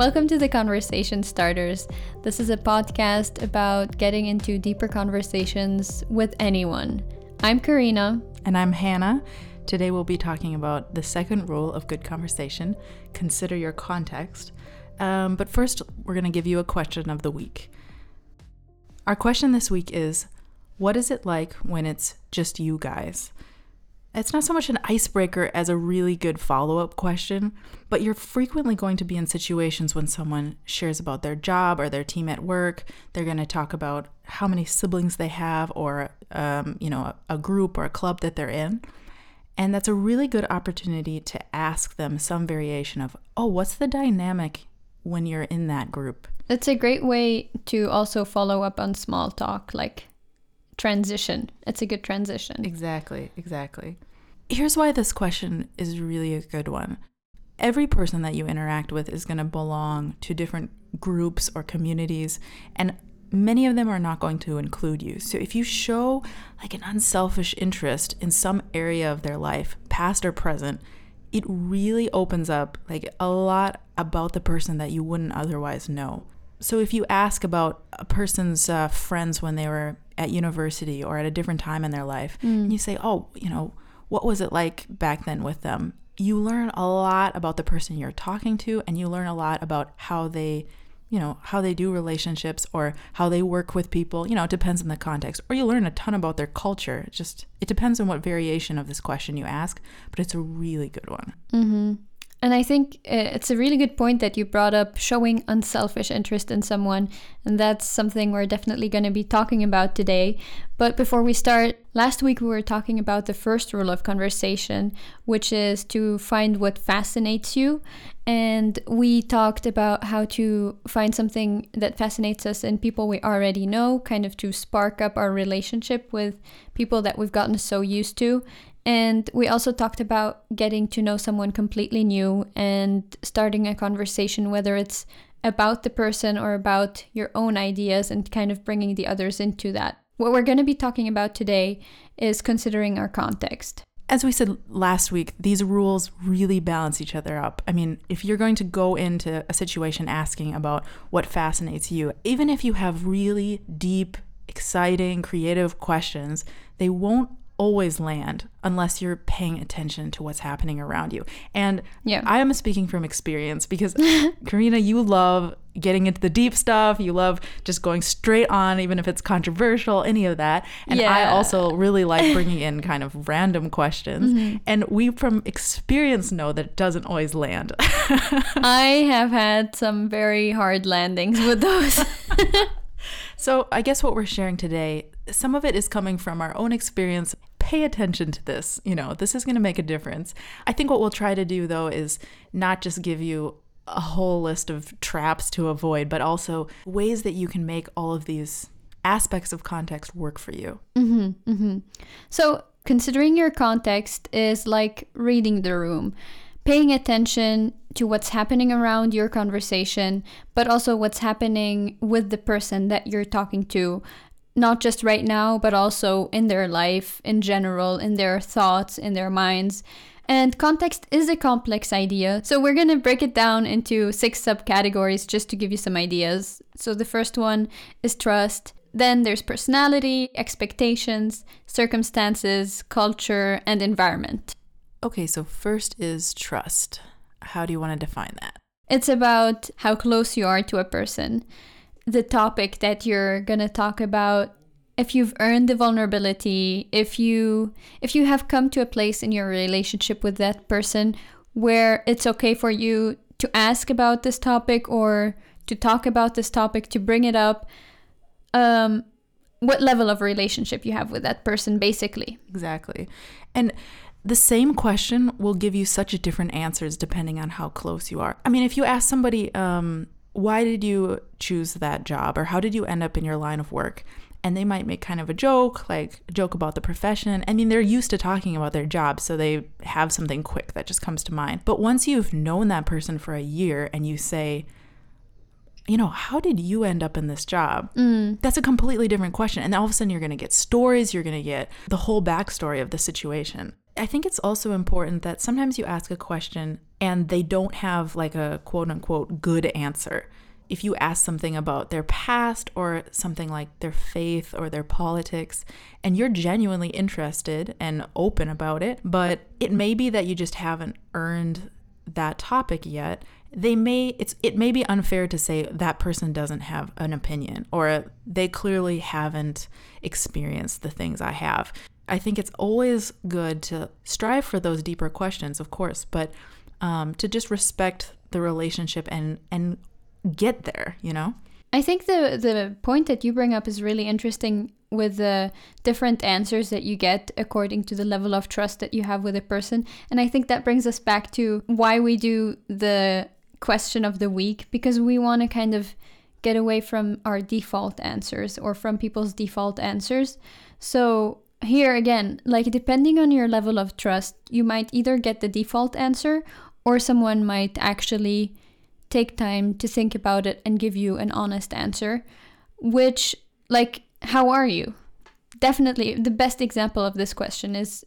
Welcome to the Conversation Starters. This is a podcast about getting into deeper conversations with anyone. I'm Karina. And I'm Hannah. Today we'll be talking about the second rule of good conversation consider your context. Um, but first, we're going to give you a question of the week. Our question this week is What is it like when it's just you guys? It's not so much an icebreaker as a really good follow up question, but you're frequently going to be in situations when someone shares about their job or their team at work. They're going to talk about how many siblings they have or, um, you know, a, a group or a club that they're in. And that's a really good opportunity to ask them some variation of, oh, what's the dynamic when you're in that group? It's a great way to also follow up on small talk, like transition. It's a good transition. Exactly, exactly. Here's why this question is really a good one. Every person that you interact with is going to belong to different groups or communities, and many of them are not going to include you. So if you show like an unselfish interest in some area of their life, past or present, it really opens up like a lot about the person that you wouldn't otherwise know. So if you ask about a person's uh, friends when they were at university or at a different time in their life, mm. and you say, "Oh, you know, what was it like back then with them?" You learn a lot about the person you're talking to, and you learn a lot about how they you know, how they do relationships or how they work with people. You know, it depends on the context. Or you learn a ton about their culture. Just it depends on what variation of this question you ask, but it's a really good one. Mm-hmm. And I think uh, it's a really good point that you brought up showing unselfish interest in someone. And that's something we're definitely going to be talking about today. But before we start, last week we were talking about the first rule of conversation, which is to find what fascinates you. And we talked about how to find something that fascinates us in people we already know, kind of to spark up our relationship with people that we've gotten so used to. And we also talked about getting to know someone completely new and starting a conversation, whether it's about the person or about your own ideas, and kind of bringing the others into that. What we're going to be talking about today is considering our context. As we said last week, these rules really balance each other up. I mean, if you're going to go into a situation asking about what fascinates you, even if you have really deep, exciting, creative questions, they won't always land unless you're paying attention to what's happening around you. And yeah. I am speaking from experience because Karina, you love getting into the deep stuff. You love just going straight on, even if it's controversial, any of that. And yeah. I also really like bringing in kind of random questions. Mm-hmm. And we, from experience, know that it doesn't always land. I have had some very hard landings with those. so I guess what we're sharing today some of it is coming from our own experience. Pay attention to this. You know, this is going to make a difference. I think what we'll try to do, though, is not just give you a whole list of traps to avoid, but also ways that you can make all of these aspects of context work for you. Mm-hmm, mm-hmm. So, considering your context is like reading the room, paying attention to what's happening around your conversation, but also what's happening with the person that you're talking to not just right now, but also in their life in general, in their thoughts, in their minds. And context is a complex idea, so we're gonna break it down into six subcategories just to give you some ideas. So the first one is trust, then there's personality, expectations, circumstances, culture, and environment. Okay, so first is trust. How do you want to define that? It's about how close you are to a person the topic that you're going to talk about. If you've earned the vulnerability if you if you have come to a place in your relationship with that person where it's okay for you to ask about this topic or to talk about this topic to bring it up um what level of relationship you have with that person basically. Exactly. And the same question will give you such different answers depending on how close you are. I mean if you ask somebody um why did you choose that job or how did you end up in your line of work? And they might make kind of a joke, like a joke about the profession. I mean, they're used to talking about their job, so they have something quick that just comes to mind. But once you've known that person for a year and you say, you know, how did you end up in this job? Mm. That's a completely different question. And all of a sudden, you're going to get stories, you're going to get the whole backstory of the situation I think it's also important that sometimes you ask a question and they don't have like a quote unquote good answer. If you ask something about their past or something like their faith or their politics, and you're genuinely interested and open about it, but it may be that you just haven't earned that topic yet, they may it's it may be unfair to say that person doesn't have an opinion or they clearly haven't experienced the things I have. I think it's always good to strive for those deeper questions, of course, but um, to just respect the relationship and and get there, you know. I think the the point that you bring up is really interesting with the different answers that you get according to the level of trust that you have with a person. And I think that brings us back to why we do the question of the week because we want to kind of get away from our default answers or from people's default answers. So here again, like depending on your level of trust, you might either get the default answer or someone might actually take time to think about it and give you an honest answer, which, like, how are you? Definitely, the best example of this question is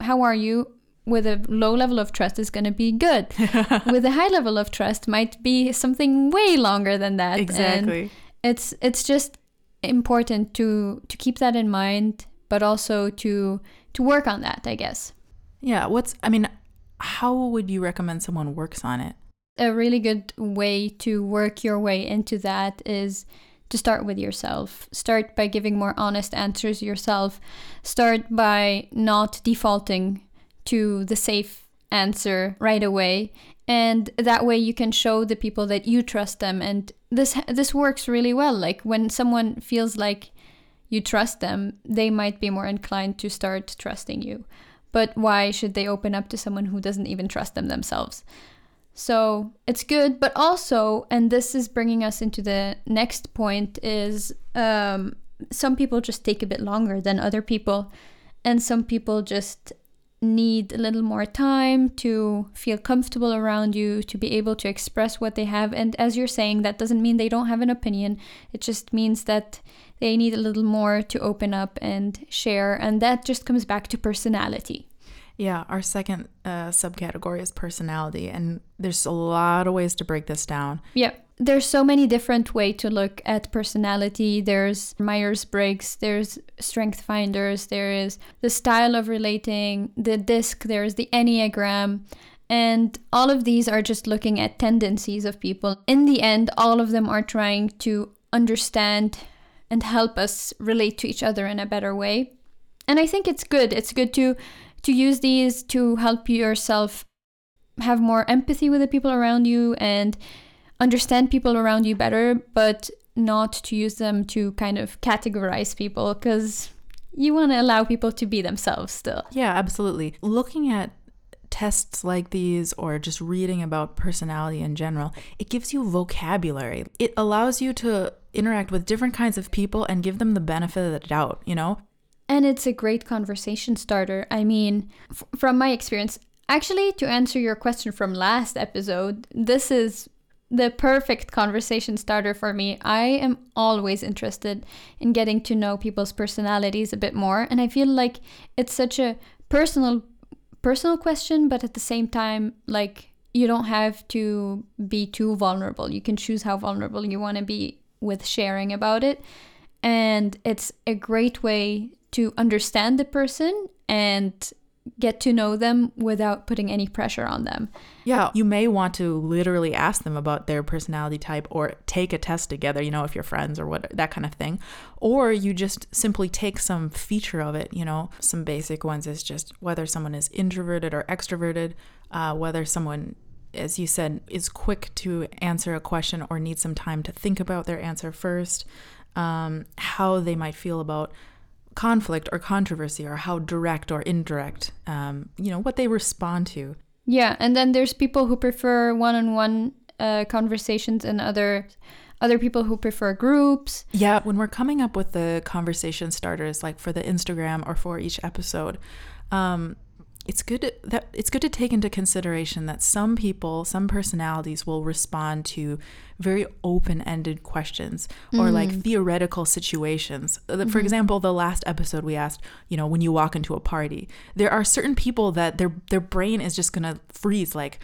how are you? With a low level of trust is going to be good. With a high level of trust might be something way longer than that. Exactly. And it's it's just important to to keep that in mind but also to to work on that, I guess. Yeah, what's I mean, how would you recommend someone works on it? A really good way to work your way into that is to start with yourself. Start by giving more honest answers yourself. Start by not defaulting to the safe answer right away and that way you can show the people that you trust them and this this works really well like when someone feels like you trust them, they might be more inclined to start trusting you. But why should they open up to someone who doesn't even trust them themselves? So it's good, but also, and this is bringing us into the next point, is um, some people just take a bit longer than other people, and some people just need a little more time to feel comfortable around you, to be able to express what they have. And as you're saying, that doesn't mean they don't have an opinion. It just means that they need a little more to open up and share. And that just comes back to personality. Yeah, our second uh, subcategory is personality, and there's a lot of ways to break this down. Yeah, there's so many different way to look at personality. There's Myers Briggs, there's Strength Finders, there is the style of relating, the DISC, there's the Enneagram. And all of these are just looking at tendencies of people. In the end, all of them are trying to understand and help us relate to each other in a better way. And I think it's good. It's good to to use these to help yourself have more empathy with the people around you and understand people around you better, but not to use them to kind of categorize people because you want to allow people to be themselves still. Yeah, absolutely. Looking at tests like these or just reading about personality in general, it gives you vocabulary. It allows you to interact with different kinds of people and give them the benefit of the doubt, you know? And it's a great conversation starter. I mean, f- from my experience, actually, to answer your question from last episode, this is the perfect conversation starter for me. I am always interested in getting to know people's personalities a bit more, and I feel like it's such a personal personal question, but at the same time, like you don't have to be too vulnerable. You can choose how vulnerable you want to be with sharing about it. And it's a great way to understand the person and get to know them without putting any pressure on them. Yeah, you may want to literally ask them about their personality type or take a test together, you know, if you're friends or what that kind of thing. Or you just simply take some feature of it, you know. Some basic ones is just whether someone is introverted or extroverted, uh, whether someone as you said, is quick to answer a question or needs some time to think about their answer first, um, how they might feel about conflict or controversy, or how direct or indirect, um, you know, what they respond to. Yeah, and then there's people who prefer one-on-one uh, conversations, and other other people who prefer groups. Yeah, when we're coming up with the conversation starters, like for the Instagram or for each episode, um, it's good to, that it's good to take into consideration that some people, some personalities will respond to very open-ended questions or like theoretical situations. Uh, For example, the last episode we asked, you know, when you walk into a party, there are certain people that their their brain is just gonna freeze like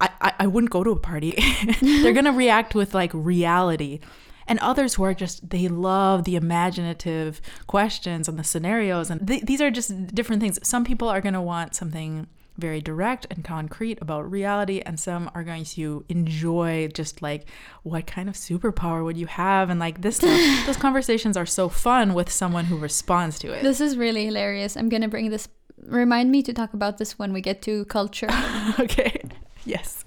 I, I, I wouldn't go to a party. They're gonna react with like reality. And others who are just, they love the imaginative questions and the scenarios. And th- these are just different things. Some people are gonna want something very direct and concrete about reality, and some are going to enjoy just like what kind of superpower would you have, and like this stuff. Those conversations are so fun with someone who responds to it. This is really hilarious. I'm gonna bring this. Remind me to talk about this when we get to culture. okay. Yes.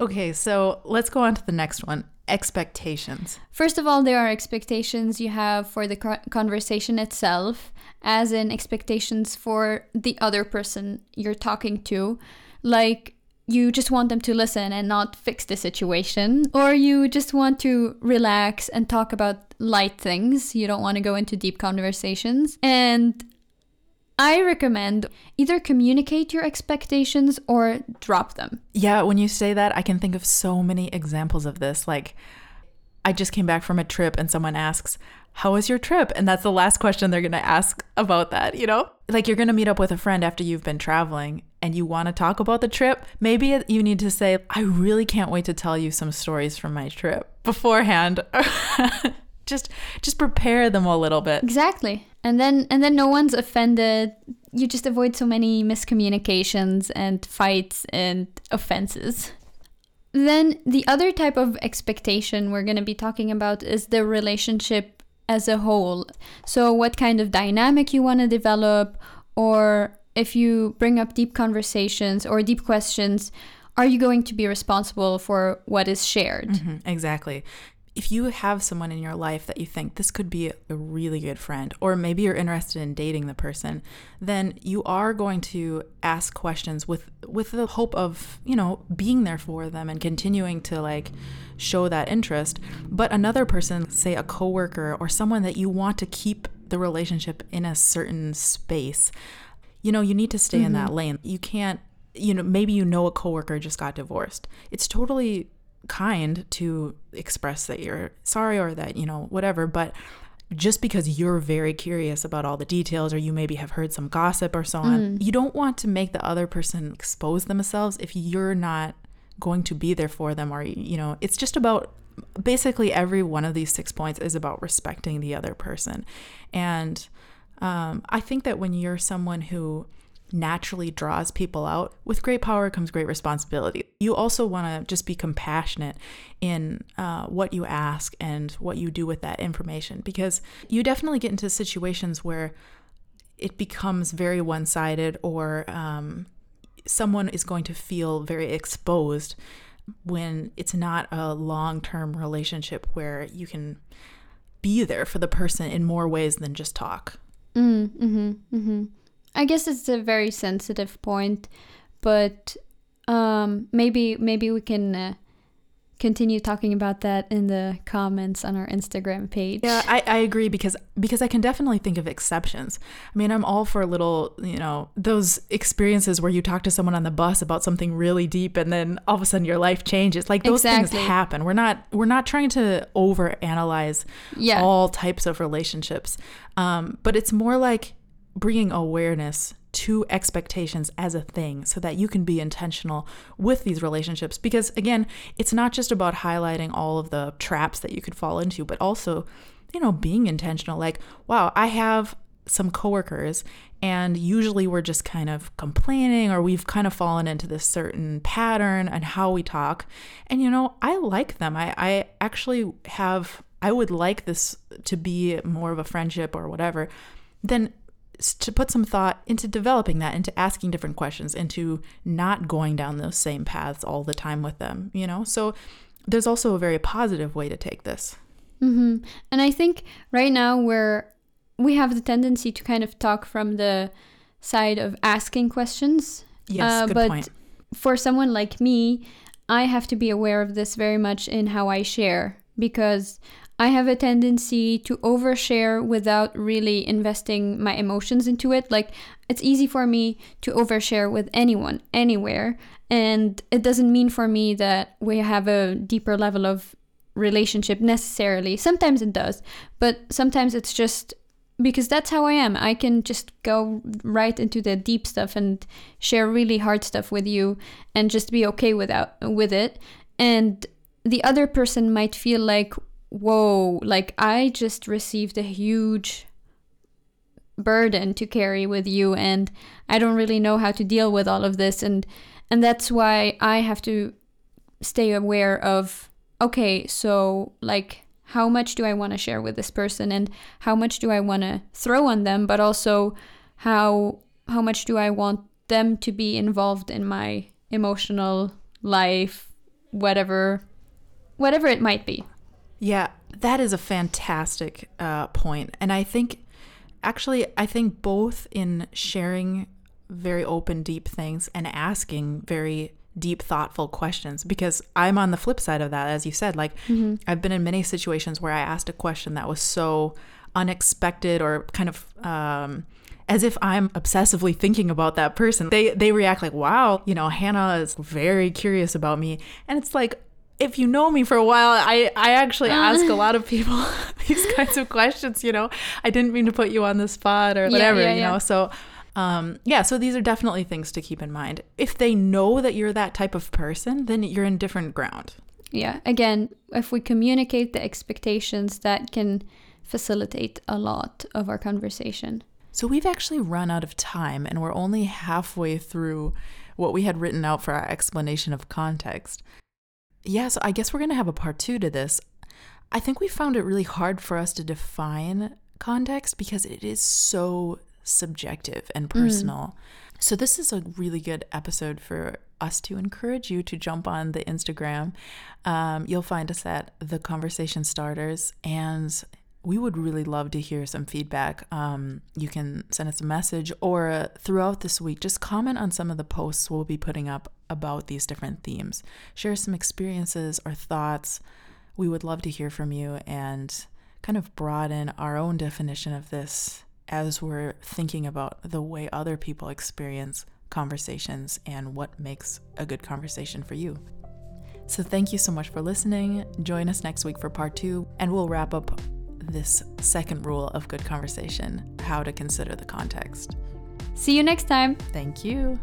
Okay, so let's go on to the next one expectations. First of all, there are expectations you have for the conversation itself, as in expectations for the other person you're talking to. Like, you just want them to listen and not fix the situation, or you just want to relax and talk about light things. You don't want to go into deep conversations. And I recommend either communicate your expectations or drop them. Yeah, when you say that, I can think of so many examples of this. Like, I just came back from a trip and someone asks, How was your trip? And that's the last question they're going to ask about that, you know? Like, you're going to meet up with a friend after you've been traveling and you want to talk about the trip. Maybe you need to say, I really can't wait to tell you some stories from my trip beforehand. just just prepare them a little bit. Exactly. And then and then no one's offended. You just avoid so many miscommunications and fights and offenses. Then the other type of expectation we're going to be talking about is the relationship as a whole. So what kind of dynamic you want to develop or if you bring up deep conversations or deep questions, are you going to be responsible for what is shared? Mm-hmm, exactly if you have someone in your life that you think this could be a really good friend, or maybe you're interested in dating the person, then you are going to ask questions with with the hope of, you know, being there for them and continuing to like show that interest. But another person, say a coworker or someone that you want to keep the relationship in a certain space, you know, you need to stay mm-hmm. in that lane. You can't you know, maybe you know a coworker just got divorced. It's totally kind to express that you're sorry or that, you know, whatever, but just because you're very curious about all the details or you maybe have heard some gossip or so on, mm. you don't want to make the other person expose themselves if you're not going to be there for them or you know, it's just about basically every one of these six points is about respecting the other person. And um, I think that when you're someone who naturally draws people out, with great power comes great responsibility. You also want to just be compassionate in uh, what you ask and what you do with that information because you definitely get into situations where it becomes very one sided or um, someone is going to feel very exposed when it's not a long term relationship where you can be there for the person in more ways than just talk. Mm, mm-hmm, mm-hmm. I guess it's a very sensitive point, but um, maybe maybe we can uh, continue talking about that in the comments on our Instagram page. Yeah, I, I agree because because I can definitely think of exceptions. I mean, I'm all for a little, you know, those experiences where you talk to someone on the bus about something really deep and then all of a sudden your life changes. Like those exactly. things happen. We're not we're not trying to over analyze yeah. all types of relationships. Um, but it's more like bringing awareness to expectations as a thing so that you can be intentional with these relationships. Because again, it's not just about highlighting all of the traps that you could fall into, but also, you know, being intentional. Like, wow, I have some coworkers and usually we're just kind of complaining or we've kind of fallen into this certain pattern and how we talk and you know i like them i, I actually have i would like this to be more of a friendship or whatever then to put some thought into developing that, into asking different questions, into not going down those same paths all the time with them, you know? So there's also a very positive way to take this. Mm-hmm. And I think right now we're we have the tendency to kind of talk from the side of asking questions. Yes, uh, good but point. for someone like me, I have to be aware of this very much in how I share because I have a tendency to overshare without really investing my emotions into it. Like, it's easy for me to overshare with anyone, anywhere. And it doesn't mean for me that we have a deeper level of relationship necessarily. Sometimes it does, but sometimes it's just because that's how I am. I can just go right into the deep stuff and share really hard stuff with you and just be okay without with it. And the other person might feel like, "Whoa, like I just received a huge burden to carry with you and I don't really know how to deal with all of this." And and that's why I have to stay aware of okay, so like how much do I want to share with this person and how much do I want to throw on them, but also how how much do I want them to be involved in my emotional life, whatever whatever it might be. Yeah, that is a fantastic uh, point. And I think, actually, I think both in sharing very open, deep things and asking very deep, thoughtful questions because I'm on the flip side of that, as you said. Like, mm-hmm. I've been in many situations where I asked a question that was so unexpected or kind of. Um, as if I'm obsessively thinking about that person. They they react like, "Wow, you know, Hannah is very curious about me." And it's like, if you know me for a while, I I actually ask a lot of people these kinds of questions, you know. I didn't mean to put you on the spot or whatever, yeah, yeah, you know. So um, yeah, so these are definitely things to keep in mind. If they know that you're that type of person, then you're in different ground. Yeah, again, if we communicate the expectations, that can facilitate a lot of our conversation. So we've actually run out of time and we're only halfway through what we had written out for our explanation of context. Yeah, so I guess we're going to have a part two to this. I think we found it really hard for us to define context because it is so subjective and mm. personal. Mm. So, this is a really good episode for us to encourage you to jump on the Instagram. Um, you'll find us at The Conversation Starters, and we would really love to hear some feedback. Um, you can send us a message or uh, throughout this week, just comment on some of the posts we'll be putting up about these different themes. Share some experiences or thoughts. We would love to hear from you and kind of broaden our own definition of this as we're thinking about the way other people experience conversations and what makes a good conversation for you. So, thank you so much for listening. Join us next week for part two, and we'll wrap up this second rule of good conversation how to consider the context. See you next time. Thank you.